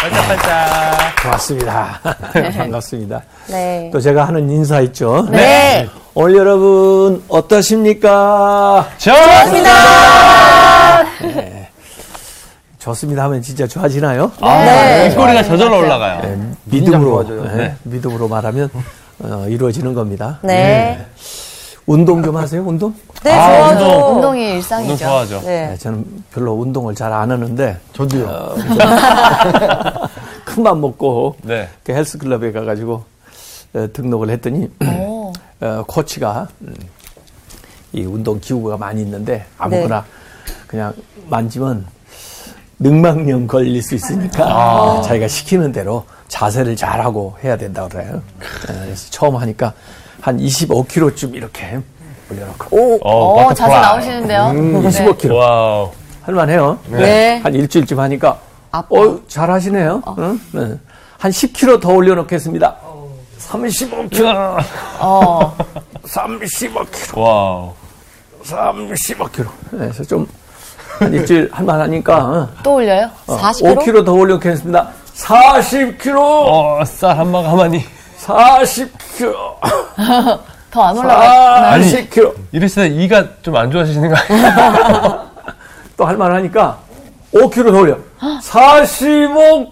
반짝반짝. 고맙습니다. 반갑습니다. 네. 또 제가 하는 인사 있죠? 네. 오늘 여러분 어떠십니까? 좋습니다. 좋습니다 하면 진짜 좋아지나요? 네. 입꼬리가 저절로 올라가요. 네, 믿음으로. 네, 네. 믿음으로 말하면 어, 이루어지는 겁니다. 네. 운동 좀 하세요? 운동? 네, 아, 좋아요. 운동. 운동이 일상이죠. 운동 좋아하죠. 네. 네, 저는 별로 운동을 잘 안 하는데 저도요. 큰맘 먹고 네. 그 헬스클럽에 가가지고 어, 등록을 했더니 오. 어, 코치가 음, 이 운동 기구가 많이 있는데 아무거나 그냥 만지면 능망령 걸릴 수 있으니까 자기가 시키는 대로 자세를 잘하고 해야 된다고 그래요. 어, 그래서 처음 하니까 한 25kg쯤 이렇게 올려놓고 오, 어, 어, 버터플라이. 자세 나오시는데요. 음, 네. 25kg wow. 할만해요. 네. 한 일주일쯤 하니까 아파. 어 잘 하시네요. 응? 네. 한 10kg 더 올려놓겠습니다. 35kg, 어. 35kg, wow. 35kg. 그래서 좀 한 일주일 할만하니까 어, 또 올려요? 어, 40kg? 5kg 더 올려놓겠습니다. 40kg, 어, 쌀 한 반 가마니. 40kg, 더 안 올라가요? 40kg. 이랬을 때 이가 좀 안 좋아지시는 거 아니에요? 또 할만하니까 5kg 더 올려. 45kg.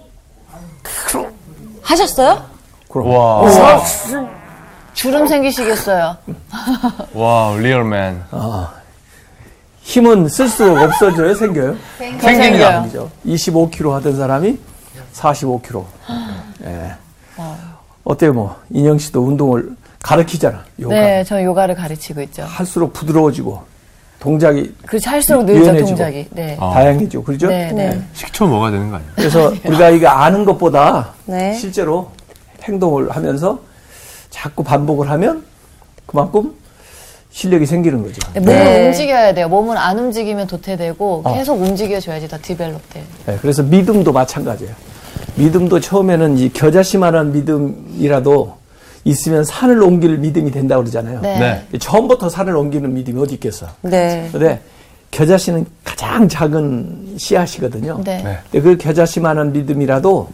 하셨어요? 그럼 wow. 40. 주름 생기시겠어요. wow, real man. 힘은 쓸수록 없어져요, 생겨요? 생깁니다. 아니죠. 25kg 하던 사람이 45kg. 예. 어때요, 뭐 인영 씨도 운동을 가르치잖아. 요가. 네, 저 요가를 가르치고 있죠. 할수록 부드러워지고 동작이 그렇지, 할수록 늘죠, 유연해지고. 동작이. 네. 아. 다양해지고 그렇죠? 네, 네. 식초 먹어야 되는 거 아니에요? 그래서 우리가 이거 아는 것보다 네. 실제로 행동을 하면서 자꾸 반복을 하면 그만큼 실력이 생기는 거죠. 네, 몸을 움직여야 돼요. 몸을 안 움직이면 도태되고 어. 계속 움직여줘야지 더 디벨롭 돼요. 네, 그래서 믿음도 마찬가지예요. 믿음도 처음에는 이 겨자씨만한 믿음이라도 있으면 산을 옮길 믿음이 된다고 그러잖아요. 네. 네. 처음부터 산을 옮기는 믿음이 어디 있겠어. 네. 근데 겨자씨는 가장 작은 씨앗이거든요. 네. 네. 근데 그 겨자씨만한 믿음이라도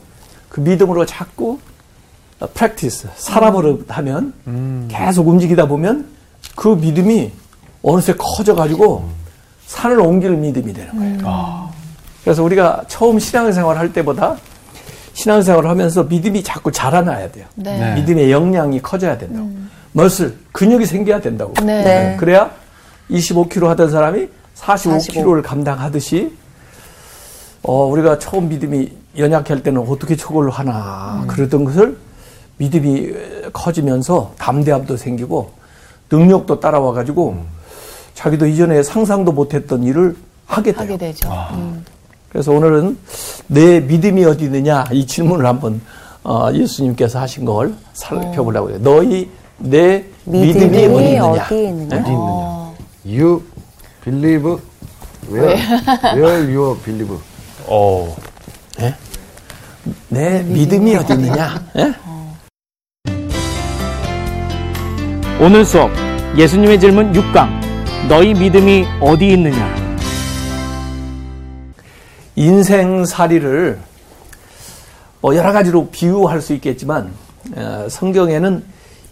그 믿음으로 자꾸 프랙티스, 살아버릇 하면 계속 움직이다 보면 그 믿음이 어느새 커져가지고 산을 옮길 믿음이 되는 거예요. 그래서 우리가 처음 신앙생활 할 때보다 신앙생활을 하면서 믿음이 자꾸 자라나야 돼요. 네. 네. 믿음의 역량이 커져야 된다고. 멋을, 근육이 생겨야 된다고. 네. 네. 그래야 25kg 하던 사람이 45kg를 감당하듯이 어, 우리가 처음 믿음이 연약할 때는 어떻게 저걸 하나 그러던 것을 믿음이 커지면서 담대함도 생기고 능력도 따라와 가지고 자기도 이전에 상상도 못했던 일을 하게 돼요. 하게 되죠. 음. 그래서 오늘은 내 믿음이 어디 있느냐 이 질문을 한번 어, 예수님께서 하신 걸 살펴보려고 해요. 너희 내 믿음이, 믿음이 어디 있느냐? 어디에 있느냐? 네? 어. You believe where? Where you believe? 오. 예? 내 믿음이 어디 있느냐? 예? 오늘 수업 예수님의 질문 6강 너희 믿음이 어디 있느냐 인생살이를 뭐 여러 가지로 비유할 수 있겠지만 어, 성경에는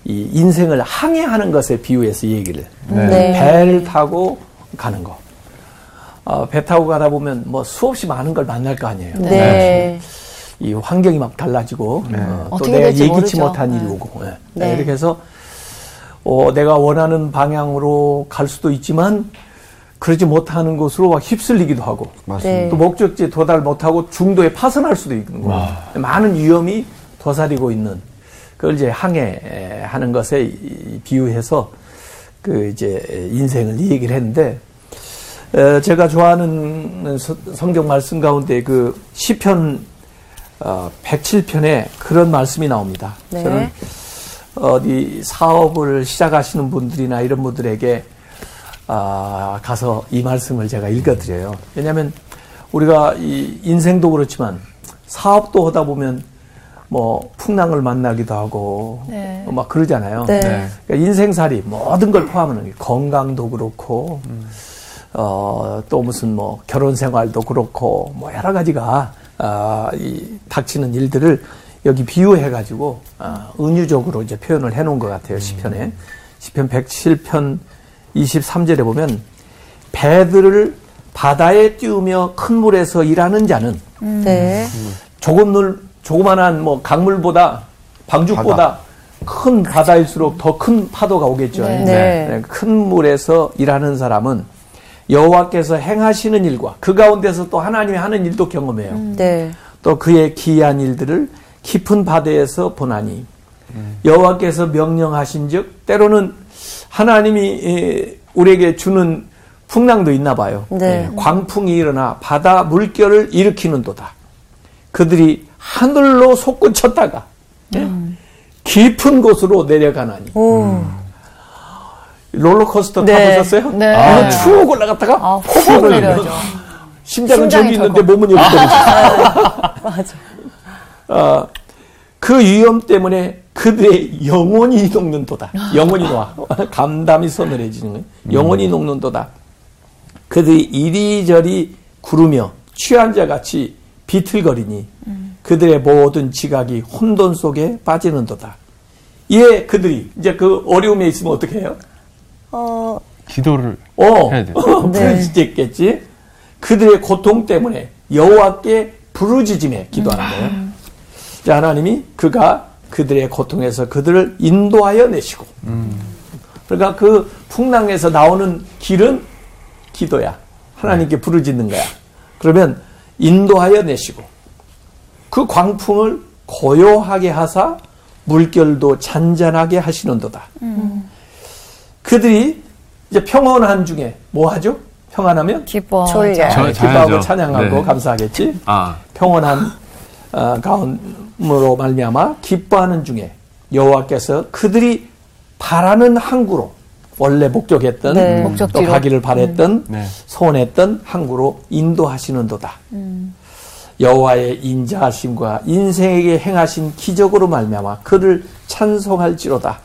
이 인생을 항해하는 것에 비유해서 얘기를 해요. 네. 배를 타고 가는 거. 어, 배 타고 가다 보면 뭐 수없이 많은 걸 만날 거 아니에요. 네. 이 환경이 막 달라지고 어, 또 내가 예기치 모르죠. 못한 일이 네. 오고 예. 네. 이렇게 해서 어, 내가 원하는 방향으로 갈 수도 있지만 그러지 못하는 곳으로 막 휩쓸리기도 하고 맞습니다. 네. 또 목적지에 도달 못하고 중도에 파선할 수도 있는 거예요. 많은 위험이 도사리고 있는 그걸 이제 항해하는 것에 이- 비유해서 그 이제 인생을 얘기를 했는데 에, 제가 좋아하는 서- 성경 말씀 가운데 그 시편 어, 107편에 그런 말씀이 나옵니다. 네. 저는 어디 사업을 시작하시는 분들이나 이런 분들에게 아, 가서 이 말씀을 제가 읽어드려요. 왜냐하면 우리가 이 인생도 그렇지만 사업도 하다 보면 뭐 풍랑을 만나기도 하고 네. 막 그러잖아요. 네. 네. 그러니까 인생살이 모든 걸 포함하는 게 건강도 그렇고 어, 또 무슨 뭐 결혼 생활도 그렇고 뭐 여러 가지가 아, 이 닥치는 일들을 여기 비유해 가지고 아, 은유적으로 이제 표현을 해 놓은 것 같아요 시편에 시편 107편 23절에 보면 배들을 바다에 띄우며 큰 물에서 일하는 자는 네. 조금 물, 조그만한 뭐 강물보다 방죽보다 큰 바다일수록 더 큰 파도가 오겠죠. 네. 네. 큰 물에서 일하는 사람은 여호와께서 행하시는 일과 그 가운데서 또 하나님이 하는 일도 경험해요. 네. 또 그의 기이한 일들을 깊은 바다에서 보나니 여호와께서 명령하신즉 때로는 하나님이 에, 우리에게 주는 풍랑도 있나 봐요. 네. 예, 광풍이 일어나 바다 물결을 일으키는도다. 그들이 하늘로 솟구쳤다가 깊은 곳으로 내려가나니 오. 롤러코스터 네. 타보셨어요? 네. 아, 네. 쭉 올라갔다가 아, 내려요. 내려야죠. 심장은 저기 있는데. 몸은 여기 떨어져. 맞아. 어, 그 위험 때문에 그들의 영혼이 녹는도다. 영혼이 녹아. 감담이 서늘해지는 거예요. 영혼이 녹는도다. 그들이 이리저리 구르며 취한 자 같이 비틀거리니 그들의 모든 지각이 혼돈 속에 빠지는도다. 예, 그들이 이제 그 어려움에 있으면 어떻게 해요? 어, 기도를 어, 해야 돼. 부르짖겠지. 그들의 고통 때문에 여호와께 부르짖음에 기도하는 거예요. 자, 하나님이 그가 그들의 고통에서 그들을 인도하여 내시고. 그러니까 그 풍랑에서 나오는 길은 기도야. 하나님께 부르짖는 거야. 그러면 인도하여 내시고 그 광풍을 고요하게 하사 물결도 잔잔하게 하시는도다. 그들이 이제 평온한 중에 뭐 하죠? 평안하면 기뻐. 졸려. 저- 기뻐하고. 찬양하고 네. 감사하겠지. 아, 평온한 어, 가운 으로 말미암아 기뻐하는 중에 여호와께서 그들이 바라는 항구로 원래 목적했던 네. 또 목적지로. 가기를 바랬던 네. 소원했던 항구로 인도하시는도다. 여호와의 인자하심과 인생에게 행하신 기적으로 말미암아 그를 찬송할지로다.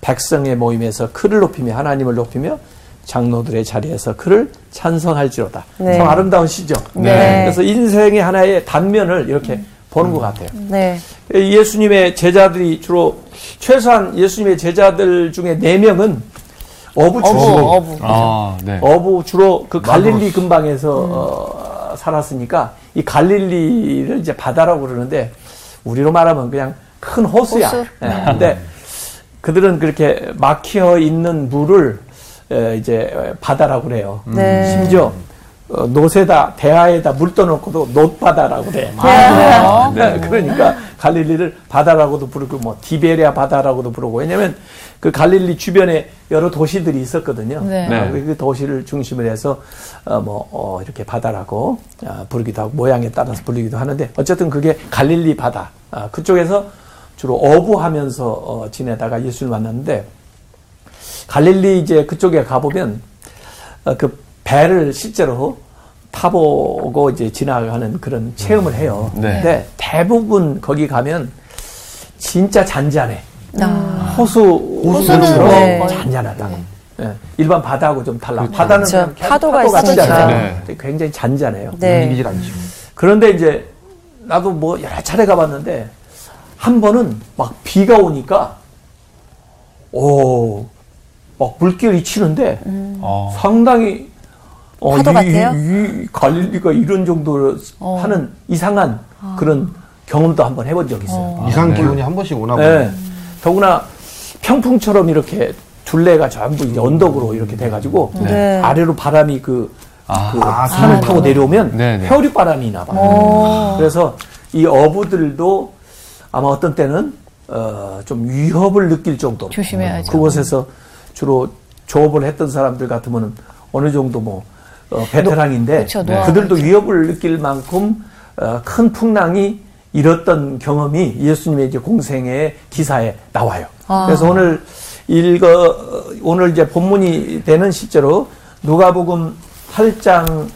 백성의 모임에서 그를 높이며 하나님을 높이며 장로들의 자리에서 그를 찬송할지로다. 네. 참 아름다운 시죠. 네. 그래서 인생의 하나의 단면을 이렇게 보는 것 같아요. 네. 예수님의 제자들이 주로 최소한 예수님의 제자들 중에 네 명은 어부 어부, 출신. 어부. 아, 네. 어부 주로 그 갈릴리 근방에서 어, 살았으니까 이 갈릴리를 이제 바다라고 그러는데 우리로 말하면 그냥 큰 호수야. 호수? 예, 근데 그들은 그렇게 막혀 있는 물을 에, 이제 바다라고 그래요. 네. 심지어 어, 노새다 대하에다 물 떠놓고도 놋바다라고 그래. 아, 네. 그러니까 갈릴리를 바다라고도 부르고 뭐 디베리아 바다라고도 부르고 왜냐면 그 갈릴리 주변에 여러 도시들이 있었거든요. 네. 네. 어, 그 도시를 중심으로 해서 어, 뭐 어, 이렇게 바다라고 아, 부르기도 하고 모양에 따라서 부르기도 하는데 어쨌든 그게 갈릴리 바다 아, 그쪽에서 주로 어부하면서 어, 지내다가 예수를 만났는데 갈릴리 이제 그쪽에 가보면 어, 그 배를 실제로 타보고 이제 지나가는 그런 체험을 해요. 네. 근데 대부분 거기 가면 진짜 잔잔해. 아. 호수 호수처럼 네. 잔잔하다. 예, 일반 바다하고 좀 달라. 바다는 그렇죠. 파도가 파도가 있으니까. 치잖아요. 네. 굉장히 잔잔해요. 네. 이기질 않죠. 그런데 이제 나도 뭐 여러 차례 가봤는데 한 번은 막 비가 오니까 오, 막 물결이 치는데 어. 상당히 어, 파도 이, 같아요? 이, 이 갈릴리가 이런 정도로 어. 하는 이상한 그런 경험도 한번 해본 적이 있어요. 이상 네. 기운이 한 번씩 오나 예. 보네. 더구나 평풍처럼 이렇게 둘레가 전부 이제 언덕으로 이렇게 돼가지고 네. 아래로 바람이 그, 아. 그 아, 산을 아, 타고 내려오면 네, 네. 회오리 바람이 나봐요. 그래서 이 어부들도 아마 어떤 때는 어, 좀 위협을 느낄 정도로 조심해야죠. 그곳에서 주로 조업을 했던 사람들 같으면은 어느 정도 뭐 어, 베테랑인데 그쵸, 노하우가 그들도 위협을 느낄 만큼 어, 큰 풍랑이 일었던 경험이 예수님의 이제 공생의 기사에 나와요. 아. 그래서 오늘 읽어 오늘 이제 본문이 되는 실제로 누가복음 8장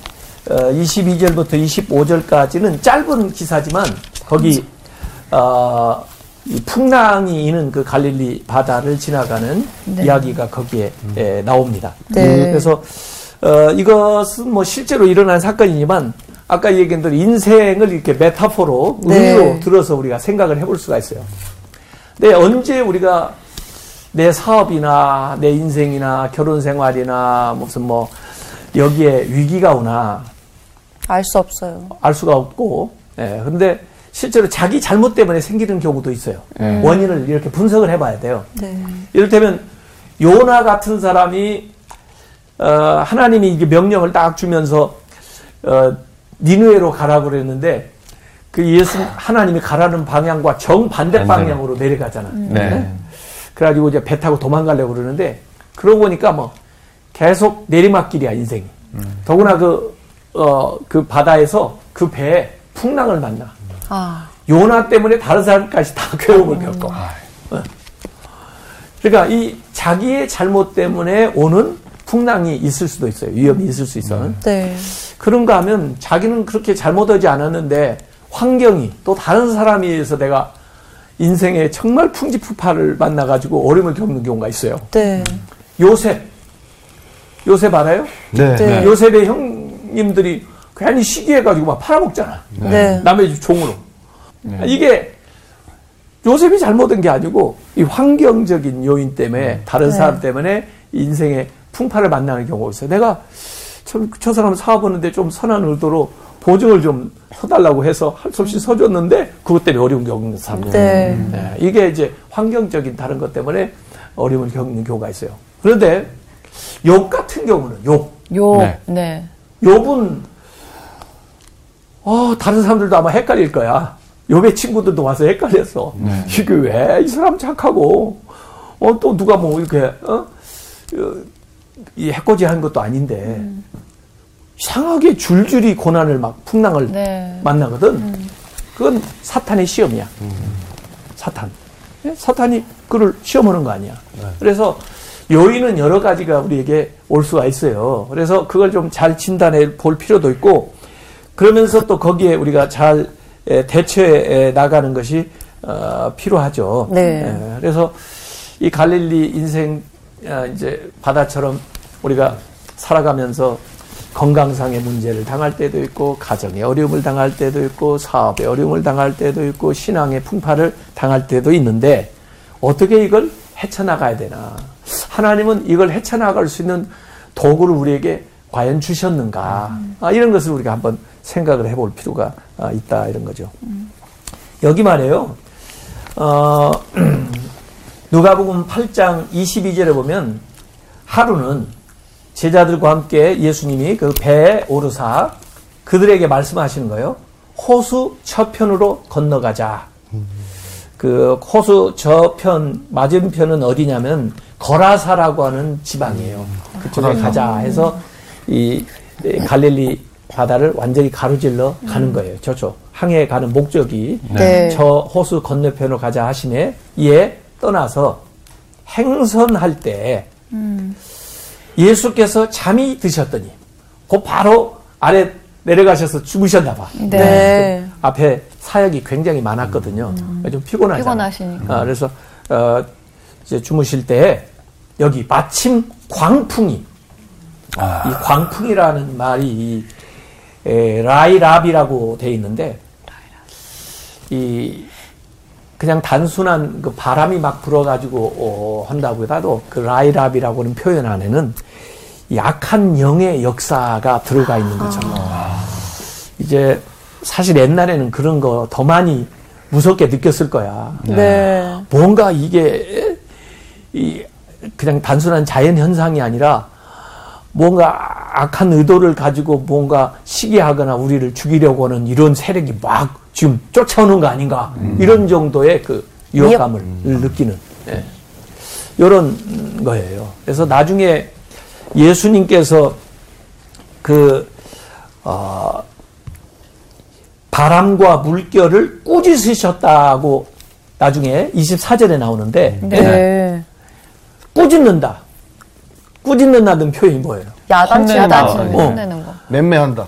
어, 22절부터 25절까지는 짧은 기사지만 거기 어, 이 풍랑이 있는 그 갈릴리 바다를 지나가는 이야기가 거기에 에, 나옵니다. 네. 그래서 어, 이것은 뭐 실제로 일어난 사건이지만 아까 얘기한 대로 인생을 이렇게 메타포로 네. 의미로 들어서 우리가 생각을 해볼 수가 있어요. 근데 언제 우리가 내 사업이나 내 인생이나 결혼 생활이나 무슨 뭐 여기에 위기가 오나 알 수 없어요. 알 수가 없고, 예, 근데 실제로 자기 잘못 때문에 생기는 경우도 있어요. 네. 원인을 이렇게 분석을 해봐야 돼요. 네. 이를테면 요나 같은 사람이 어, 하나님이 이게 명령을 딱 주면서 어, 니누에로 가라고 그랬는데 그 예수 하나님이 가라는 방향과 정반대. 방향으로 내려가잖아. 네. 그래가지고 이제 배 타고 도망가려고 그러는데 그러고 보니까 뭐 계속 내리막길이야 인생이. 더구나 그, 어, 그 바다에서 그 배에 풍랑을 만나. 아, 요나 때문에 다른 사람까지 다 괴로움을 겪어. 어. 그러니까 이 자기의 잘못 때문에 오는 풍랑이 있을 수도 있어요. 위험이 있을 수 있어. 네. 그런가 하면 자기는 그렇게 잘못하지 않았는데 환경이 또 다른 사람에 의해서 내가 인생에 정말 풍지푸파를 만나가지고 어려움을 겪는 경우가 있어요. 네. 요셉. 요셉 알아요? 네. 네. 요셉의 형님들이 괜히 시기해가지고 막 팔아먹잖아. 네. 남의 집 종으로. 이게 요셉이 잘못한 게 아니고 이 환경적인 요인 때문에 다른 네. 사람 때문에 인생의 풍파를 만나는 경우가 있어요. 내가 참, 저 사람 사업하는데 좀 선한 의도로 보증을 좀 서달라고 해서 할 수 없이 서줬는데 그것 때문에 어려운 겪는 사람들. 네. 네, 이게 이제 환경적인 다른 것 때문에 어려움을 겪는 경우가 있어요. 그런데 욕 같은 경우는 욕. 욕. 네. 네. 욕은 어, 다른 사람들도 아마 헷갈릴 거야. 욕의 친구들도 와서 헷갈렸어. 이게 왜 이 사람 착하고 어, 또 누가 뭐 이렇게 어? 어, 이 해코지 한 것도 아닌데 이상하게 줄줄이 고난을 막 풍랑을 네. 만나거든. 그건 사탄의 시험이야. 사탄. 예? 사탄이 그를 시험하는 거 아니야. 그래서 요인은 여러 가지가 우리에게 올 수가 있어요. 그래서 그걸 좀 잘 진단해 볼 필요도 있고, 그러면서 또 거기에 우리가 잘 에, 대처해 나가는 것이 어, 필요하죠. 네. 예, 그래서 이 갈릴리 인생 아, 이제 바다처럼 우리가 살아가면서 건강상의 문제를 당할 때도 있고 가정의 어려움을 당할 때도 있고 사업의 어려움을 당할 때도 있고 신앙의 풍파를 당할 때도 있는데 어떻게 이걸 헤쳐나가야 되나? 하나님은 이걸 헤쳐나갈 수 있는 도구를 우리에게 과연 주셨는가? 아, 이런 것을 우리가 한번 생각을 해볼 필요가 아, 있다 이런 거죠. 여기 말이에요. 어, 누가복음 8장 22절에 보면 하루는 제자들과 함께 예수님이 그 배에 오르사 그들에게 말씀하시는 거예요. 호수 저편으로 건너가자. 그 호수 저편 맞은편은 어디냐면 거라사라고 하는 지방이에요. 그쪽에 가자 해서 이 갈릴리 바다를 완전히 가로질러 가는 거예요. 저쪽 항해 가는 목적이 네. 저 호수 건너편으로 가자 하심에 이에 떠나서 행선할 때 예수께서 잠이 드셨더니 그 바로 아래 내려가셔서 주무셨나 봐. 네. 좀 앞에 사역이 굉장히 많았거든요. 좀 피곤하잖아. 피곤하시니까. 아, 그래서 어, 이제 주무실 때 여기 마침 광풍이 이 광풍이라는 말이 이, 에, 라이랍이라고 돼 있는데 이 그냥 단순한 그 바람이 막 불어가지고 어, 한다고 해도 그 라이랍이라고 하는 표현 안에는 이 악한 영의 역사가 들어가 있는 거죠. 이제 사실 옛날에는 그런 거 더 많이 무섭게 느꼈을 거야. 네. 뭔가 이게 이 그냥 단순한 자연 현상이 아니라 뭔가 악한 의도를 가지고 뭔가 시기하거나 우리를 죽이려고 하는 이런 세력이 막 지금 쫓아오는 거 아닌가 이런 정도의 그 위협감을 느끼는 예. 이런 거예요. 그래서 나중에 예수님께서 그 어, 바람과 물결을 꾸짖으셨다고 나중에 24절에 나오는데 네. 꾸짖는다. 꾸짖는다는 표현이 뭐예요? 야단친다. 야단치 어. 혼내는 거. 맴매한다.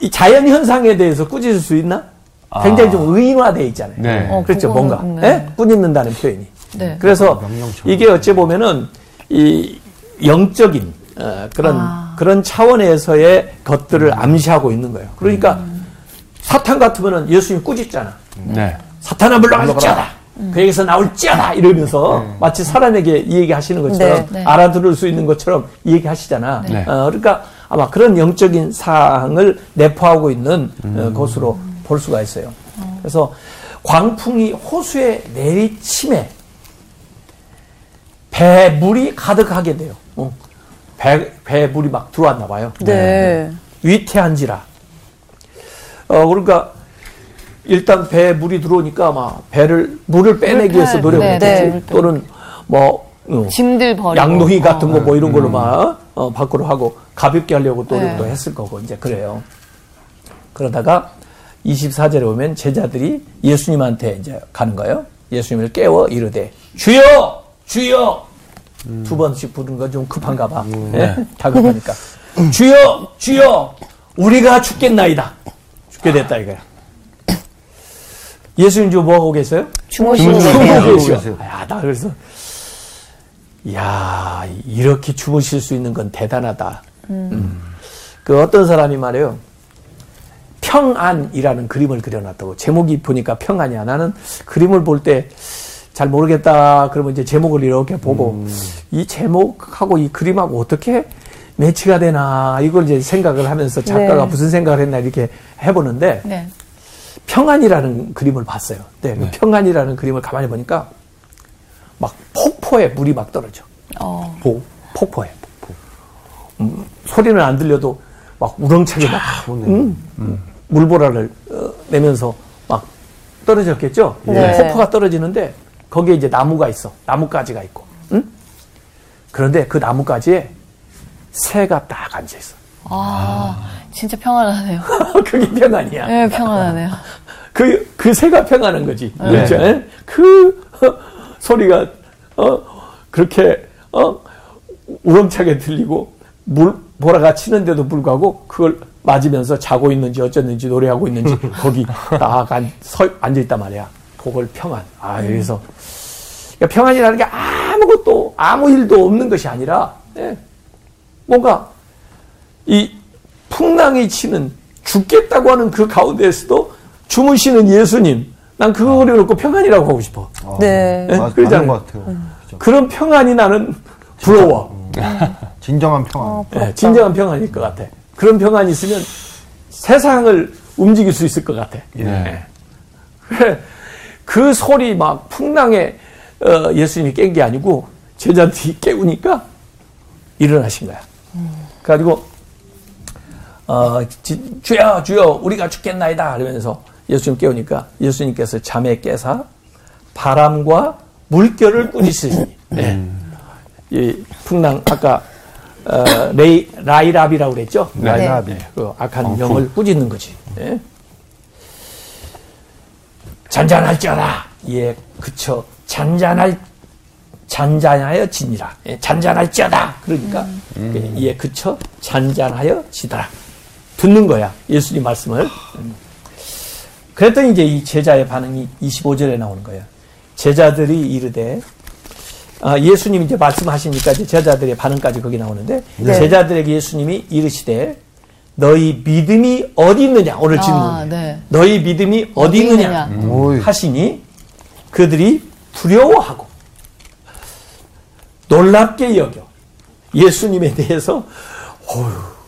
이 자연 현상에 대해서 꾸짖을 수 있나? 굉장히 좀 의인화되어 있잖아요. 네. 어, 그렇죠, 뭔가. 네. 예? 뿌짓는다는 표현이. 네. 그래서. 이게 어찌 보면은 이 영적인 어, 그런 아. 그런 차원에서의 것들을 암시하고 있는 거예요. 그러니까 사탄 같으면은 예수님 꾸짖잖아. 네. 사탄아 물러갈지어다. 그에게서 나올지어다 이러면서 마치 사람에게 이 얘기 하시는 것처럼 네, 네. 알아들을 수 있는 것처럼 이 얘기 하시잖아. 네. 어, 그러니까 아마 그런 영적인 사항을 내포하고 있는 어, 것으로 볼 수가 있어요. 그래서 광풍이 호수에 내리침에 배 물이 가득하게 돼요. 어. 배, 배 물이 막 들어왔나 봐요. 네. 위태한지라. 어, 그러니까, 일단 배에 물이 들어오니까 막 배를, 물을 빼내기 위해서 물 노력을 네, 했겠지. 네. 또는 뭐, 어, 짐들 버리고. 양동이 같은 거 어. 뭐 이런 걸로 막, 어, 밖으로 하고 가볍게 하려고 노력도 네. 했을 거고, 이제 그래요. 그러다가 24절에 오면 제자들이 예수님한테 이제 가는 거예요. 예수님을 깨워 이르되, 주여! 주여! 두 번씩 부르는 건좀 급한가 봐. 예? 다급하니까. 주여! 주여! 우리가 죽겠나이다. 죽게 됐다 이거야. 예수님 지금 뭐 하고 계세요? 주무시고 계세요. 야, 나 그래서 야 이렇게 주무실 수 있는 건 대단하다. 음. 그 어떤 사람이 말해요. 평안이라는 그림을 그려놨다고. 제목이 보니까 평안이야. 나는 그림을 볼 때 잘 모르겠다. 그러면 이제 제목을 이렇게 보고 이 제목하고 이 그림하고 어떻게 매치가 되나 이걸 이제 생각을 하면서 작가가 네. 무슨 생각을 했나 이렇게 해보는데 네. 평안이라는 그림을 봤어요. 네, 그 평안이라는 그림을 가만히 보니까 막 폭포에 물이 막 떨어져. 어. 보, 폭포에. 폭포. 음, 소리는 안 들려도 막 우렁차게 막 음, 물보라를 어, 내면서 막 떨어졌겠죠. 네. 폭포가 떨어지는데 거기에 이제 나무가 있어. 나뭇가지가 있고. 응? 그런데 그 나뭇가지에 새가 딱 앉아 있어. 아, 진짜 평안하네요. 그게 평안이야. 네, 평안하네요. 그, 그 새가 평안한 거지. 네. 그렇죠? 예? 그 어, 소리가, 어, 그렇게, 어, 우렁차게 들리고, 물, 보라가 치는데도 불구하고, 그걸 맞으면서 자고 있는지 어쩌는지 노래하고 있는지, 거기 딱 앉, 서, 앉아있단 말이야. 그걸 평안. 아, 여기서. 그러니까 평안이라는 게 아무것도, 아무 일도 없는 것이 아니라, 예, 뭔가, 이 풍랑이 치는 죽겠다고 하는 그 가운데에서도 주무시는 예수님. 난 그거 그려놓고 평안이라고 하고 싶어. 네. 예? 맞, 것 같아요. 그죠. 그런 평안이 나는 부러워. 진정한 평안. 어, 예, 부럽다. 진정한 평안일 것 같아. 그런 평안이 있으면 세상을 움직일 수 있을 것 같아. 네. 그래, 그 소리 막 풍랑에 어, 예수님이 깬 게 아니고 제자들이 깨우니까 일어나신 거야. 그래가지고 어, 지- 주여 주여 우리가 죽겠나이다. 그러면서 예수님 깨우니까 예수님께서 잠에 깨사 바람과 물결을 꾸짖으시니. 네. 이 풍랑 아까 어, 레이 라이랍이라고 그랬죠? 네. 라이랍. 그 악한 영을 꾸짖는 거지. 네. 잔잔할지어다 예 그쵸. 잔잔할 잔잔하여 지니라. 예, 잔잔할지어다. 그러니까 그, 예 그쵸. 잔잔하여 지더라 듣는 거야 예수님 말씀을 음. 그랬더니 이제 이 제자의 반응이 25절에 나오는 거예요 제자들이 이르되 아, 예수님이 이제 말씀하시니까 이제 제자들의 반응까지 거기 나오는데 네. 제자들에게 예수님이 이르시되 너희 믿음이 어디 있느냐 오늘 질문 아, 네. 너희 믿음이 어디, 어디 있느냐, 있느냐. 오이. 하시니 그들이 두려워하고 놀랍게 여겨 예수님에 대해서 어휴,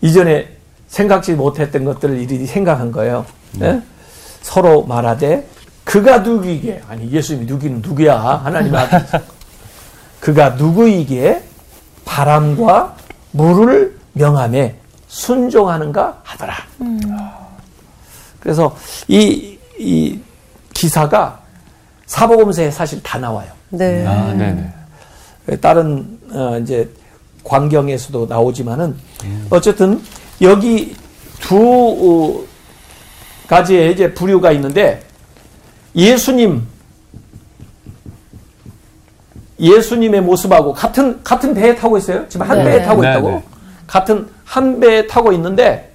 이전에 생각지 못했던 것들을 이들이 생각한 거예요. 예? 서로 말하되 그가 누구이게 아니 예수님이 누기는 누구야 하나님 아들 그가 누구이기에 바람과 물을 명함에 순종하는가 하더라. 그래서 이, 이 기사가 사복음서에 사실 다 나와요. 네. 아, 네네. 다른 어, 이제 광경에서도 나오지만은 어쨌든 여기 두 어, 가지의 이제 부류가 있는데 예수님 예수님의 모습하고 같은 같은 배에 타고 있어요. 지금 한 네. 배에 타고 네, 있다고. 네. 같은 한 배에 타고 있는데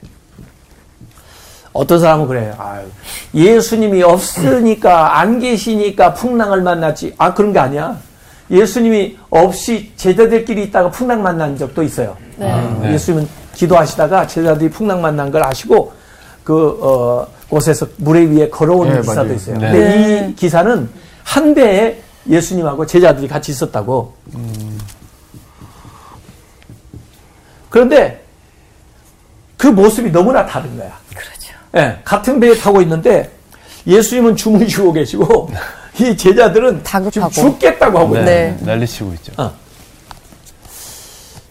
어떤 사람은 그래요. 아유, 예수님이 없으니까 안 계시니까 풍랑을 만났지. 아 그런 게 아니야. 예수님이 없이 제자들끼리 있다가 풍랑 만난 적도 있어요. 어, 네. 예수님은 기도하시다가 제자들이 풍랑 만난 걸 아시고 그 어, 곳에서 물에 위에 걸어오는 네, 기사도 맞아요. 있어요. 네. 근데 네. 이 기사는 한 배에 예수님하고 제자들이 같이 있었다고. 그런데 그 모습이 너무나 다른 거야. 그렇죠. 예, 같은 배에 타고 있는데 예수님은 주무시고 계시고 이 제자들은 지금 다급하고. 죽겠다고 하고 네. 네. 난리치고 있죠. 어.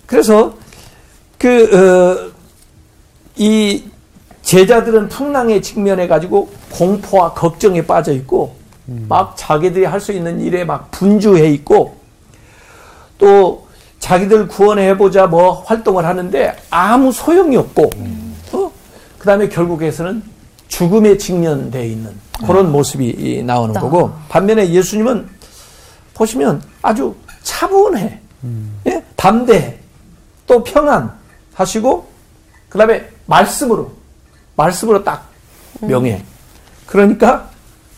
그래서 그, 어, 이 제자들은 풍랑에 직면해 가지고 공포와 걱정에 빠져 있고 막 자기들이 할 수 있는 일에 막 분주해 있고 또 자기들 구원해 보자 뭐 활동을 하는데 아무 소용이 없고 어? 그다음에 결국에서는 죽음에 직면돼 있는 그런 모습이 나오는 거고 반면에 예수님은 보시면 아주 차분해. 예? 담대해 또 평안 하시고 그 다음에 말씀으로 말씀으로 딱 명해 그러니까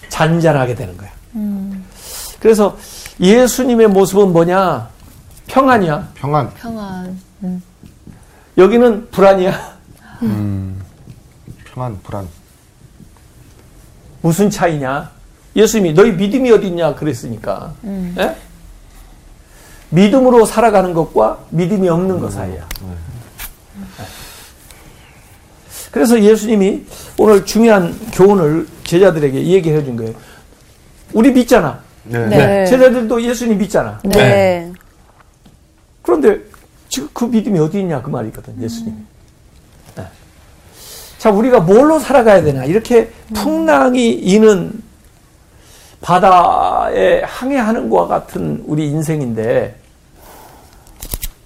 잔잔하게 되는 거야. 그래서 예수님의 모습은 뭐냐? 평안이야. 평안. 평안. 여기는 불안이야. 평안, 불안. 무슨 차이냐? 예수님이 너희 믿음이 어디 있냐? 그랬으니까. 예? 믿음으로 살아가는 것과 믿음이 없는 것 사이야. 그래서 예수님이 오늘 중요한 교훈을 제자들에게 얘기해 준 거예요. 우리 믿잖아. 네. 네. 제자들도 예수님 믿잖아. 네. 그런데 지금 그 믿음이 어디 있냐? 그 말이거든 예수님이. 네. 자 우리가 뭘로 살아가야 되나 이렇게 풍랑이 이는 바다에 항해하는 것과 같은 우리 인생인데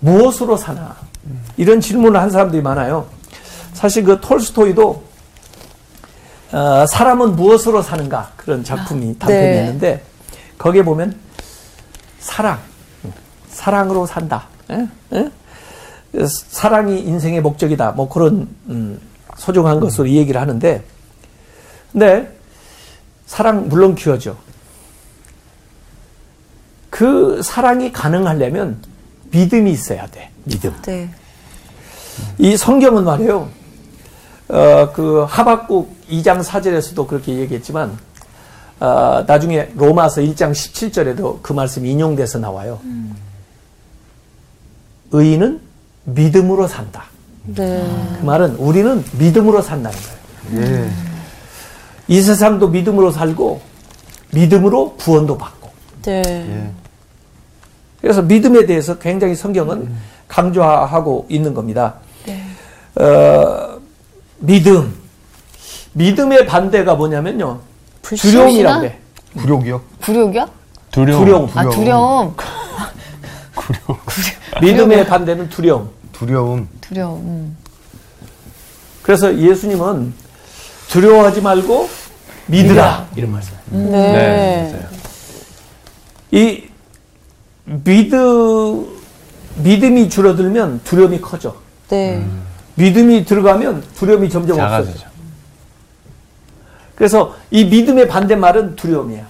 무엇으로 사나 이런 질문을 한 사람들이 많아요. 사실 그 톨스토이도 어, 사람은 무엇으로 사는가 그런 작품이 단편이 네. 있는데 거기에 보면 사랑 사랑으로 산다. 예? 예? 사랑이 인생의 목적이다. 뭐 그런 음, 소중한 것으로 이 얘기를 하는데, 근데 사랑 물론 귀하죠. 그 사랑이 가능하려면 믿음이 있어야 돼. 믿음. 네. 이 성경은 말이에요. 어, 그 하박국 2장 4절에서도 그렇게 얘기했지만 어, 나중에 로마서 1장 17절에도 그 말씀이 인용돼서 나와요. 의인은 믿음으로 산다. 네. 그 말은 우리는 믿음으로 산다는 거예요. 예. 이 세상도 믿음으로 살고 믿음으로 구원도 받고. 네. 예. 그래서 믿음에 대해서 굉장히 성경은 강조하고 있는 겁니다. 어, 믿음. 믿음의 반대가 뭐냐면요. 두려움이라고 그래. 굴욕이요? 굴욕이요? 두려움. 두려움. 아, 두려움. 믿음의 반대는 두려움. 두려움. 두려움. 음. 그래서 예수님은 두려워하지 말고 믿으라. 이런 말씀. 네. 네. 맞아요. 이 믿음, 믿음이 줄어들면 두려움이 커져. 네. 믿음이 들어가면 두려움이 점점 없어져. 작아지죠. 그래서 이 믿음의 반대말은 두려움이야.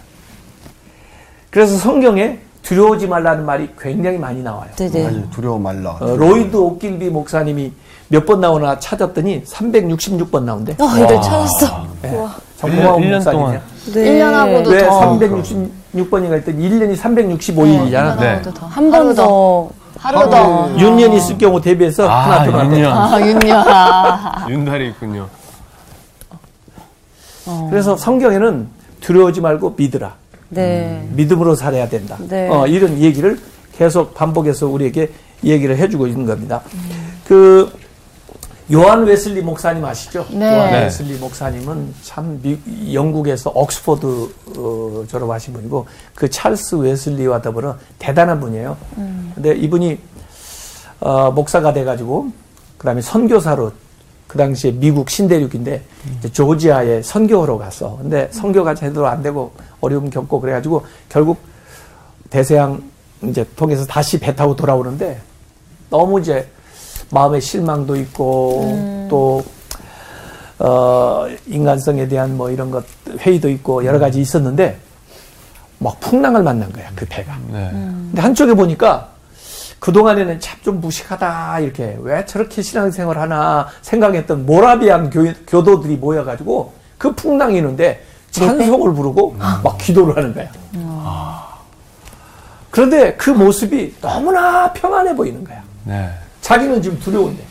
그래서 성경에 두려워하지 말라는 말이 굉장히 많이 나와요. 네. 네. 두려워 말라. 어, 로이드 오길비 목사님이 몇 번 나오나 찾았더니 366번 나온대. 어, 이걸 찾았어. 네. 정고마운 일년 목사님이야. 동안. 네. 1년 하고도 왜 더. 366번인가 했더니 1년이 365일이잖아. 네. 하고도 더. 한번 더. 하루 더. 6년 있을 경우 대비해서 아, 하나 더. 6년. 아, 윤년. 아. 윤달이 있군요. 그래서 성경에는 두려워하지 말고 믿으라. 네. 믿음으로 살아야 된다. 네. 어, 이런 얘기를 계속 반복해서 우리에게 얘기를 해주고 있는 겁니다. 그 요한 웨슬리 목사님 아시죠? 네. 요한 네. 웨슬리 목사님은 참 미, 영국에서 옥스퍼드 어, 졸업하신 분이고 그 찰스 웨슬리와 더불어 대단한 분이에요. 근데 이분이 어, 목사가 돼가지고 그다음에 선교사로 그 당시에 미국 신대륙인데 이제 조지아에 선교하러 갔어. 근데 선교가 제대로 안 되고 어려움 겪고 그래가지고 결국 대서양 이제 통해서 다시 배 타고 돌아오는데 너무 이제 마음의 실망도 있고 또 어, 인간성에 대한 뭐 이런 것 회의도 있고 여러 가지 있었는데 막 풍랑을 만난 거야 그 배가. 네. 근데 한쪽에 보니까 그동안에는 참 좀 무식하다 이렇게 왜 저렇게 신앙생활 하나 생각했던 모라비안 교, 교도들이 모여가지고 그 풍랑이 있는데 찬송을 부르고 막 기도를 하는 거야. 그런데 그 모습이 너무나 평안해 보이는 거야. 네. 자기는 지금 두려운데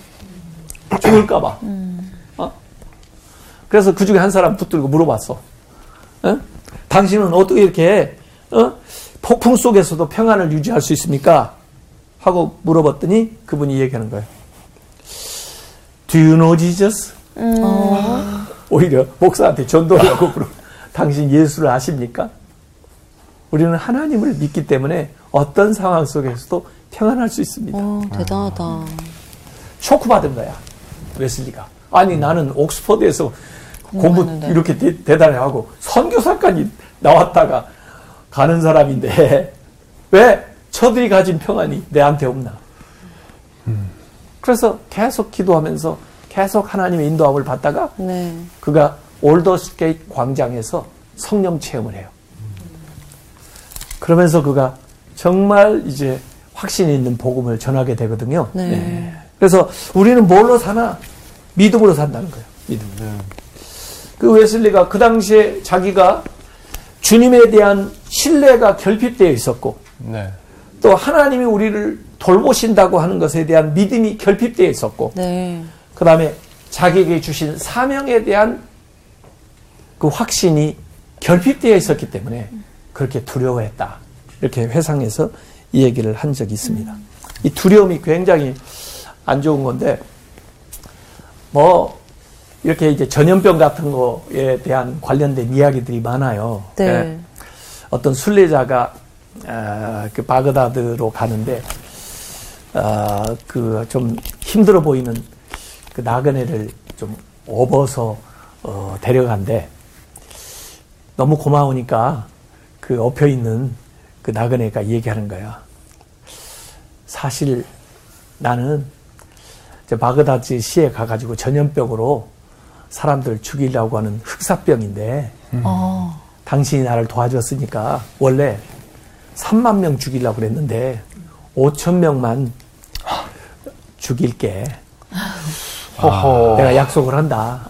죽을까봐. 어? 그래서 그 중에 한 사람 붙들고 물어봤어. 어? 당신은 어떻게 이렇게 어? 폭풍 속에서도 평안을 유지할 수 있습니까? 하고 물어봤더니 그분이 얘기하는 거예요. Do you know Jesus? 오히려 목사한테 전도를 하고 물어. 당신 예수를 아십니까? 우리는 하나님을 믿기 때문에 어떤 상황 속에서도 평안할 수 있습니다. 어, 대단하다. 쇼크 받은 거야. 웨슬리가. 아니 나는 옥스퍼드에서 공부. 이렇게 대, 대단히 하고 선교사까지 나왔다가 가는 사람인데 왜 저들이 가진 평안이 내한테 없나? 그래서 계속 기도하면서 계속 하나님의 인도함을 받다가 네. 그가 올더스게이트 광장에서 성령 체험을 해요. 그러면서 그가 정말 이제 확신 있는 복음을 전하게 되거든요. 네. 그래서 우리는 뭘로 사나? 믿음으로 산다는 거예요. 믿음. 그 웨슬리가 그 당시에 자기가 주님에 대한 신뢰가 결핍되어 있었고 네. 또 하나님이 우리를 돌보신다고 하는 것에 대한 믿음이 결핍되어 있었고 네. 그 다음에 자기에게 주신 사명에 대한 그 확신이 결핍되어 있었기 때문에 그렇게 두려워했다. 이렇게 회상에서 이 얘기를 한 적이 있습니다. 이 두려움이 굉장히 안 좋은 건데, 뭐, 이렇게 이제 전염병 같은 거에 대한 관련된 이야기들이 많아요. 네. 예. 어떤 순례자가 아, 그 바그다드로 가는데 아, 그좀 힘들어 보이는 그 나그네를 좀 업어서 어, 데려간대. 너무 고마우니까 그 엎혀 있는 그 나그네가 얘기하는 거야. 사실 나는 저 바그다드 시에 가가지고 전염병으로 사람들 죽이려고 하는 흑사병인데 어. 당신이 나를 도와줬으니까 원래 3만 명 죽이려고 그랬는데 5천 명만 죽일게. 호호. 내가 약속을 한다.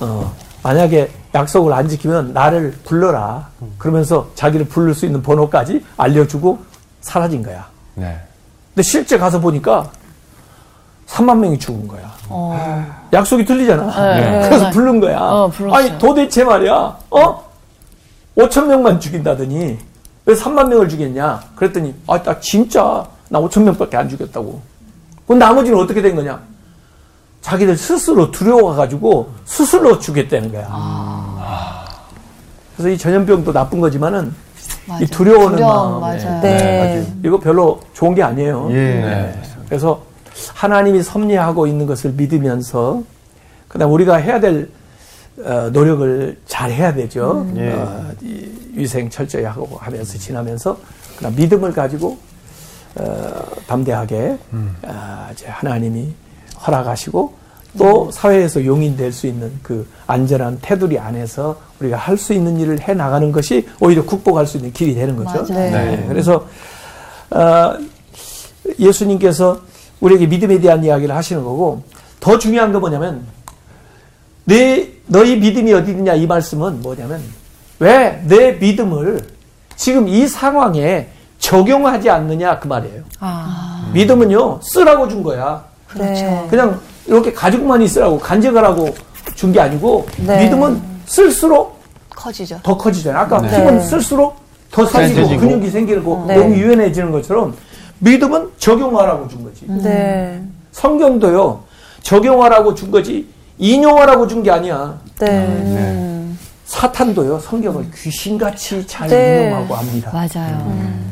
어. 만약에 약속을 안 지키면 나를 불러라. 그러면서 자기를 부를 수 있는 번호까지 알려주고 사라진 거야. 네. 근데 실제 가서 보니까 3만 명이 죽은 거야. 어. 약속이 틀리잖아. 네. 그래서 네. 부른 거야. 어. 아니 도대체 말이야. 어? 5천 명만 죽인다더니 왜 3만 명을 죽였냐? 그랬더니 아, 나 진짜 나 5천 명밖에 안 죽였다고. 그럼 나머지는 어떻게 된 거냐? 자기들 스스로 두려워가지고 스스로 죽였다는 거야. 그래서 이 전염병도 나쁜 거지만은 맞아. 이 두려워하는 두려움, 마음, 맞아요. 네. 아주 이거 별로 좋은 게 아니에요. 예. 네. 그래서 하나님이 섭리하고 있는 것을 믿으면서 그다음 우리가 해야 될 어, 노력을 잘 해야 되죠. 예. 어, 이 위생 철저히 하고 하면서 지나면서 그다음 믿음을 가지고 어, 담대하게 아, 이제 하나님이 허락하시고 또 사회에서 용인될 수 있는 그 안전한 테두리 안에서 우리가 할 수 있는 일을 해 나가는 것이 오히려 극복할 수 있는 길이 되는 거죠. 네. 네, 그래서 어, 예수님께서 우리에게 믿음에 대한 이야기를 하시는 거고 더 중요한 건 뭐냐면 내 너희 믿음이 어디 있느냐 이 말씀은 뭐냐면 왜 내 믿음을 지금 이 상황에 적용하지 않느냐 그 말이에요. 아. 믿음은요 쓰라고 준 거야. 네. 그냥 이렇게 가지고만 있으라고 간직하라고 준 게 아니고 네. 믿음은 쓸수록 커지죠. 더 커지잖아요. 아까 네. 힘은 쓸수록 더 센세지고. 근육이 생기고 네. 몸이 유연해지는 것처럼 믿음은 적용하라고 준 거지. 네. 성경도요 적용하라고 준 거지 인용하라고 준 게 아니야. 네. 네. 사탄도요 성경을 귀신같이 잘 네. 인용하고 합니다. 맞아요.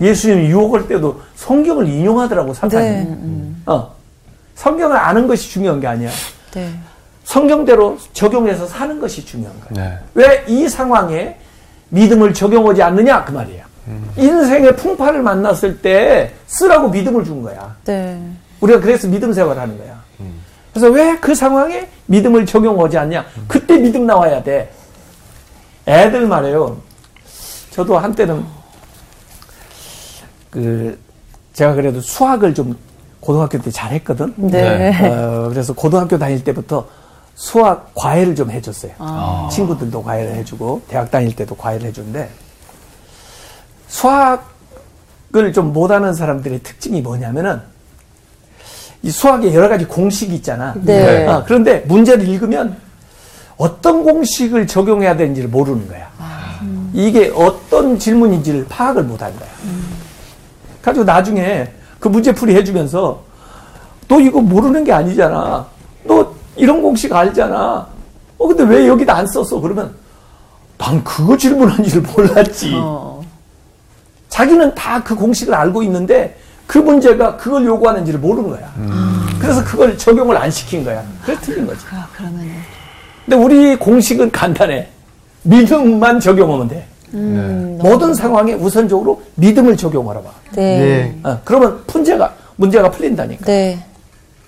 예수님 유혹할 때도 성경을 인용하더라고 사탄이. 네. 어. 성경을 아는 것이 중요한 게 아니야. 네. 성경대로 적용해서 사는 것이 중요한 거야. 네. 왜이 상황에 믿음을 적용하지 않느냐 그 말이에요. 인생의 풍파를 만났을 때 쓰라고 믿음을 준 거야. 네. 우리가 그래서 믿음 생활을 하는 거야. 그래서 왜 그 상황에 믿음을 적용하지 않냐? 그때 믿음 나와야 돼. 애들 말이에요. 저도 한때는 그 제가 그래도 수학을 좀 고등학교 때 잘했거든. 네. 어, 그래서 고등학교 다닐 때부터 수학 과외를 좀 해줬어요. 친구들도 과외를 해주고 대학 다닐 때도 과외를 해주는데 수학을 좀 못하는 사람들의 특징이 뭐냐면은 이 수학에 여러 가지 공식이 있잖아. 네. 어, 그런데 문제를 읽으면 어떤 공식을 적용해야 되는지를 모르는 거야. 이게 어떤 질문인지를 파악을 못하는 거야. 가지고 나중에 그 문제풀이 해주면서 너 이거 모르는 게 아니잖아. 너 이런 공식 알잖아. 어, 근데 왜 여기다 안 썼어? 그러면 난 그거 질문한 줄 몰랐지. 어. 자기는 다 그 공식을 알고 있는데 그 문제가 그걸 요구하는지를 모르는 거야. 그래서 그걸 적용을 안 시킨 거야. 그래서 틀린 거지. 아, 그러면은. 근데 우리 공식은 간단해. 믿음만 적용하면 돼. 음, 모든 상황에 우선적으로 믿음을 적용하라 봐. 네. 네. 어, 그러면 문제가 문제가 풀린다니까. 네.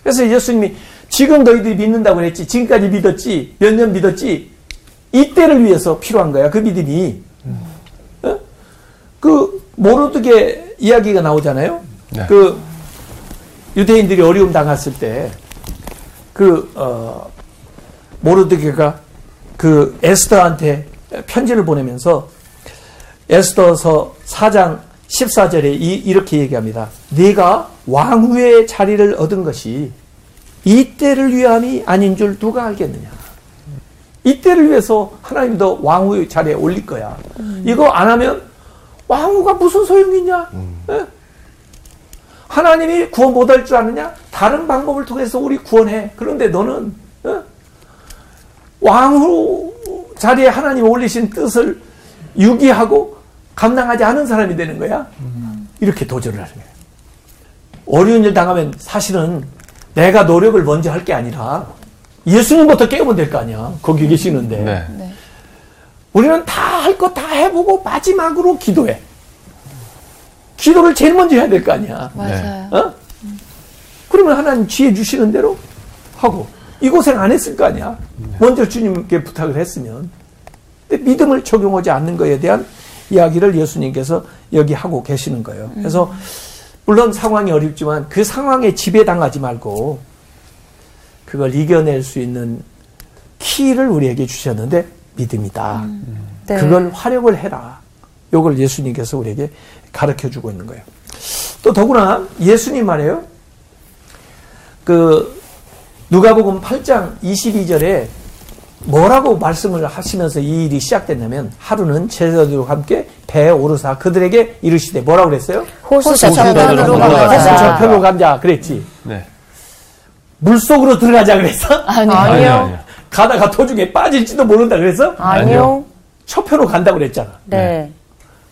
그래서 예수님이 지금 너희들이 믿는다고 그랬지. 지금까지 믿었지. 몇 년 믿었지. 이때를 위해서 필요한 거야. 그 믿음이. 어? 그 모르드게 이야기가 나오잖아요. 네. 그 유대인들이 어려움 당했을 때 그 어, 모르드게가 그 에스더한테 편지를 보내면서 에스더서 4장 14절에 이, 이렇게 얘기합니다. 네가 왕후의 자리를 얻은 것이 이때를 위함이 아닌 줄 누가 알겠느냐. 이때를 위해서 하나님 도 왕후의 자리에 올릴 거야. 이거 안 하면 왕후가 무슨 소용이 있냐? 예? 하나님이 구원 못할 줄 아느냐? 다른 방법을 통해서 우리 구원해. 그런데 너는 어? 왕후 자리에 하나님 올리신 뜻을 유기하고 감당하지 않은 사람이 되는 거야. 이렇게 도전을 하는 거야. 어려운 일 당하면 사실은 내가 노력을 먼저 할 게 아니라 예수님부터 깨우면 될 거 아니야. 거기 계시는데. 네. 우리는 다 할 거 다 해보고 마지막으로 기도해. 기도를 제일 먼저 해야 될 거 아니야. 맞아요. 어? 그러면 하나님 지혜 주시는 대로 하고 이 고생 안 했을 거 아니야. 먼저 주님께 부탁을 했으면. 근데 믿음을 적용하지 않는 것에 대한 이야기를 예수님께서 여기 하고 계시는 거예요. 그래서 물론 상황이 어렵지만 그 상황에 지배당하지 말고 그걸 이겨낼 수 있는 키를 우리에게 주셨는데 믿음이다. 네. 그걸 활용을 해라. 요걸 예수님께서 우리에게 가르쳐 주고 있는 거예요. 또 더구나 예수님 말이에요. 그 누가복음 8장 22절에 뭐라고 말씀을 하시면서 이 일이 시작됐냐면 하루는 제자들과 함께 배에 오르사 그들에게 이르시되 뭐라고 그랬어요? 호수 저편으로 저편으로 가자. 호수 가자. 저편으로 가자 그랬지. 네. 물속으로 들어가자 그랬어? 아니, 아니요, 아니요. 아니요. 가다가 도중에 빠질지도 모른다 그래서 아니요. 저편으로 간다고 그랬잖아. 네.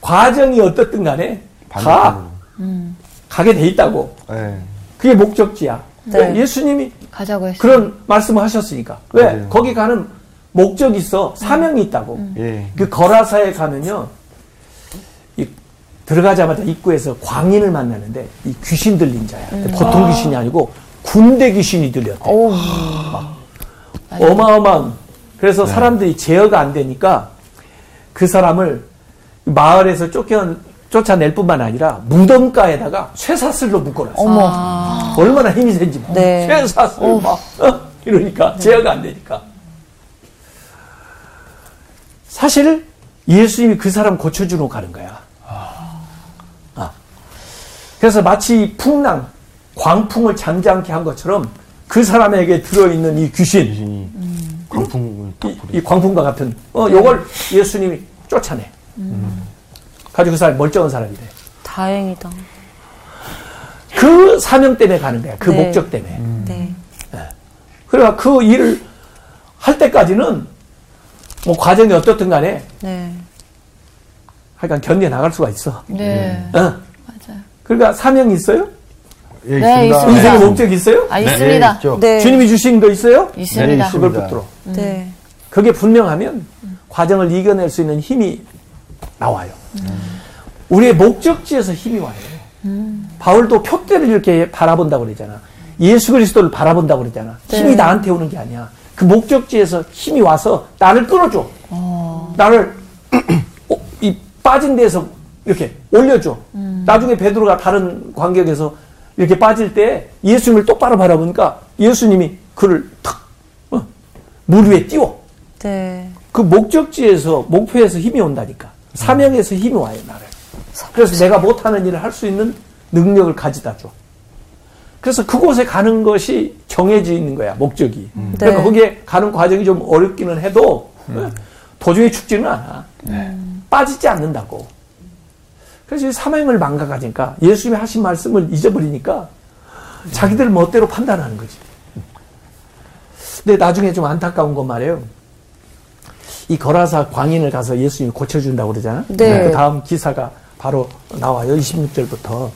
과정이 어떻든 간에 다 반대편으로. 가게 돼 있다고. 네. 그게 목적지야. 네. 왜? 예수님이 가자고 했어요. 그런 말씀을 하셨으니까. 왜? 맞아요. 거기 가는 목적이 있어. 사명이 있다고. 예. 그 거라사에 가면요. 이 들어가자마자 입구에서 광인을 만나는데 이 귀신 들린 자야. 보통 귀신이 아니고 군대 귀신이 들렸대. 오. 어마어마한. 그래서 사람들이 제어가 안 되니까 그 사람을 마을에서 쫓겨, 쫓아낼 뿐만 아니라 무덤가에다가 쇠사슬로 묶어놨어. 어머. 얼마나 힘이 센지. 막. 네. 쇠사슬 막, 어? 이러니까 제어가 안 되니까. 사실 예수님이 그 사람 고쳐주러 가는 거야. 아. 그래서 마치 풍랑, 광풍을 잠잠케 한 것처럼 그 사람에게 들어있는 이 귀신, 귀신이 광풍을 딱 이. 이 광풍과 같은 어 요걸 예수님이 쫓아내. 가지고 그 사람이 멀쩡한 사람이 돼. 다행이다. 그 사명 때문에 가는 거야. 그 네. 목적 때문에. 네. 그러니까 그 일을 할 때까지는 뭐 과정이 어떻든 간에 네. 하여간 견뎌 나갈 수가 있어. 네. 어. 맞아요. 그러니까 사명이 있어요? 예, 네, 있습니다. 인생의 네. 목적이 있어요? 아, 예, 있습니다. 있죠. 네. 주님이 주신 거 있어요? 있습니다. 네, 그걸 있습니다. 붙들어. 네. 그게 분명하면 과정을 이겨낼 수 있는 힘이 나와요. 우리의 목적지에서 힘이 와요. 바울도 표대를 이렇게 바라본다고 그러잖아. 예수 그리스도를 바라본다고 그랬잖아. 힘이 나한테 오는 게 아니야. 그 목적지에서 힘이 와서 나를 끌어줘. 나를 어, 이 빠진 데서 이렇게 올려줘. 나중에 베드로가 다른 관객에서 이렇게 빠질 때 예수님을 똑바로 바라보니까 예수님이 그를 탁, 어, 물 위에 띄워. 네. 그 목적지에서, 목표에서 힘이 온다니까. 사명에서 힘이 와요, 나를. 그래서 내가 못하는 일을 할 수 있는 능력을 가지다 줘. 그래서 그곳에 가는 것이 정해져 있는 거야, 목적이. 그러니까 네. 거기에 가는 과정이 좀 어렵기는 해도, 어, 도중에 죽지는 않아. 빠지지 않는다고. 그래서 이 사명을 망각하니까 예수님이 하신 말씀을 잊어버리니까 자기들 멋대로 판단하는 거지. 근데 나중에 좀 안타까운 건 말이에요. 이 거라사 광인을 가서 예수님이 고쳐준다고 그러잖아. 네. 그 다음 기사가 바로 나와요. 26절부터.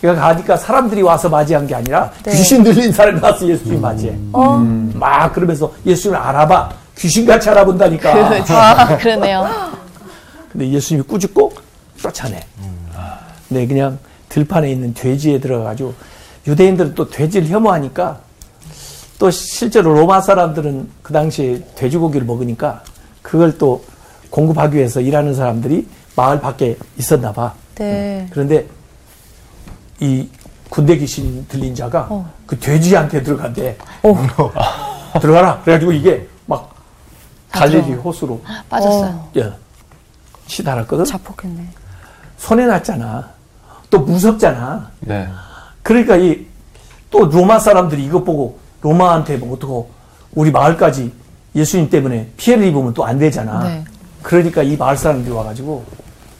그러니까 가니까 사람들이 와서 맞이한 게 아니라 네. 귀신 들린 사람이 와서 예수님 맞이해. 어? 막 그러면서 예수님을 알아봐. 귀신같이 알아본다니까. 아, 그러네요. 근데 예수님이 꾸짖고 쫓아내. 근데 그냥 들판에 있는 돼지에 들어가가지고 유대인들은 또 돼지를 혐오하니까 또 실제로 로마 사람들은 그 당시에 돼지고기를 먹으니까 그걸 또 공급하기 위해서 일하는 사람들이 마을 밖에 있었나 봐. 네. 그런데 이 군대 귀신 들린 자가 어. 그 돼지한테 들어간대. 들어가라. 그래가지고 이게 막 갈릴리 호수로 빠졌어요. 예, 치달았거든. 자폭했네. 손해 났잖아. 또 무섭잖아. 네. 그러니까 이 또 로마 사람들이 이것 보고 로마한테 뭐 어떡하고 우리 마을까지 예수님 때문에 피해를 입으면 또 안 되잖아. 네. 그러니까 이 마을 사람들이 와가지고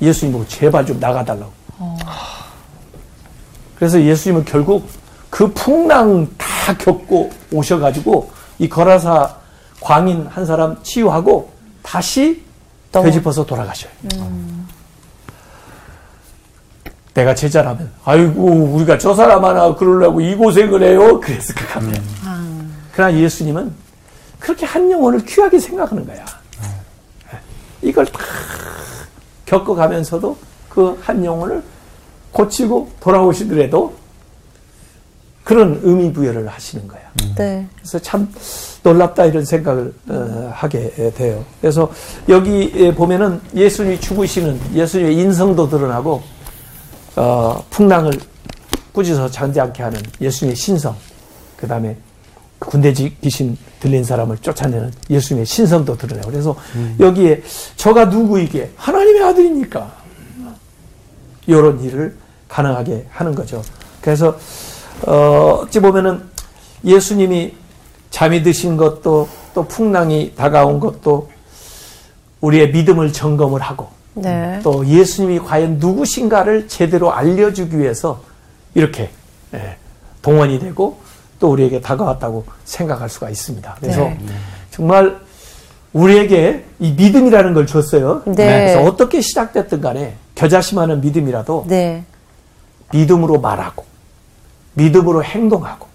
예수님 보고 제발 좀 나가달라고. 그래서 예수님은 결국 그 풍랑 다 겪고 오셔가지고 이 거라사 광인 한 사람 치유하고 다시 또. 되짚어서 돌아가셔요. 내가 제자라면, 아이고, 우리가 저 사람 하나 그러려고 이 고생을 해요? 그랬을 것 같아. 그러나 예수님은 그렇게 한 영혼을 귀하게 생각하는 거야. 이걸 다 겪어가면서도 그 한 영혼을 고치고 돌아오시더라도 그런 의미 부여를 하시는 거야. 네. 그래서 참 놀랍다 이런 생각을 어, 하게 돼요. 그래서 여기 보면은 예수님이 죽으시는 예수님의 인성도 드러나고 어, 풍랑을 꾸짖어 잠지 않게 하는 예수님의 신성, 그 다음에 군대 지- 귀신 들린 사람을 쫓아내는 예수님의 신성도 드러나요. 그래서 여기에 저가 누구이게 하나님의 아들이니까 이런 일을 가능하게 하는 거죠. 그래서 어, 어찌 보면은 예수님이 잠이 드신 것도 또 풍랑이 다가온 것도 우리의 믿음을 점검을 하고 네. 또 예수님이 과연 누구신가를 제대로 알려주기 위해서 이렇게 예, 동원이 되고 또 우리에게 다가왔다고 생각할 수가 있습니다. 그래서 네. 정말 우리에게 이 믿음이라는 걸 줬어요. 네. 그래서 어떻게 시작됐든 간에 겨자심하는 믿음이라도 네. 믿음으로 말하고 믿음으로 행동하고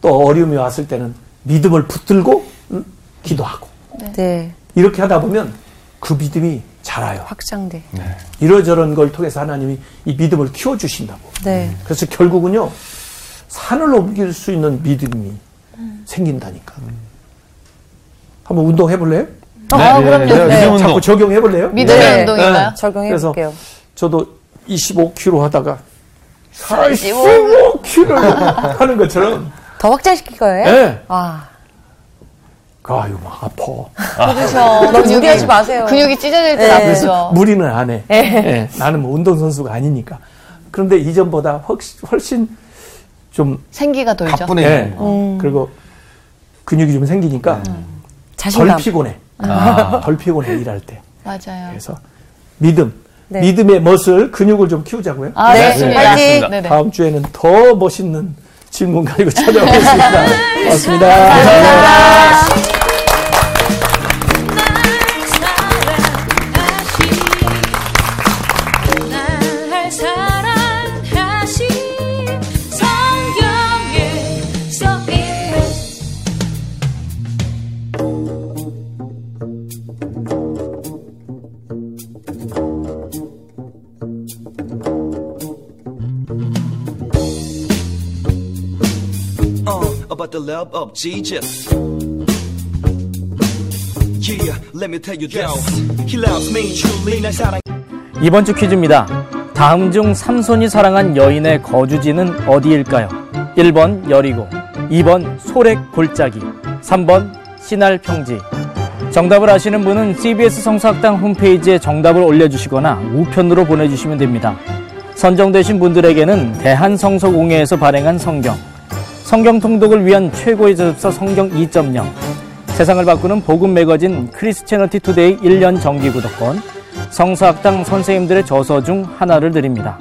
또 어려움이 왔을 때는 믿음을 붙들고 음, 기도하고 네. 이렇게 하다 보면 그 믿음이 자라요. 확장돼. 이러저런 걸 통해서 하나님이 이 믿음을 키워주신다고. 네. 그래서 결국은요, 산을 옮길 수 있는 믿음이 생긴다니까. 한번 운동해 볼래요? 아, 그럼요. 네, 네. 믿음 운동. 자꾸 적용해 볼래요? 믿음의 네. 운동인가요? 적용해 볼게요. 저도 25kg 하다가 45. 45kg 하는 것처럼, 더 확장시킬 거예요? 예. 아, 아유, 막 아파. 그렇죠. 너무 무리하지 마세요. 근육이 찢어질 때 네. 아프죠. 무리는 안 해. 예, 나는 뭐 운동선수가 아니니까. 그런데 이전보다 훨씬, 훨씬 좀 생기가 돌죠. 가뿐해. 예. 그리고 근육이 좀 생기니까 덜 자신감. 피곤해. 아. 덜 피곤해 일할 때. 맞아요. 그래서 믿음, 네. 믿음의 멋을 근육을 좀 키우자고요. 아, 네. 좋습니다. 화이팅! 네네. 다음 주에는 더 멋있는 질문 가지고 찾아오겠습니다. 고맙습니다. 날 me truly. 날 사랑. 이번 주 퀴즈입니다. 다음 중 삼손이 사랑한 여인의 거주지는 어디일까요? 1번 여리고, 2번 소렉 골짜기, 3번 신할 평지. 정답을 아시는 분은 CBS 성서학당 홈페이지에 정답을 올려주시거나 우편으로 보내주시면 됩니다. 선정되신 분들에게는 대한성서공회에서 발행한 성경, 성경 통독을 위한 최고의 저습서 성경 2.0, 세상을 바꾸는 복음 매거진 Christianity Today 1년 정기 구독권, 성서학당 선생님들의 저서 중 하나를 드립니다.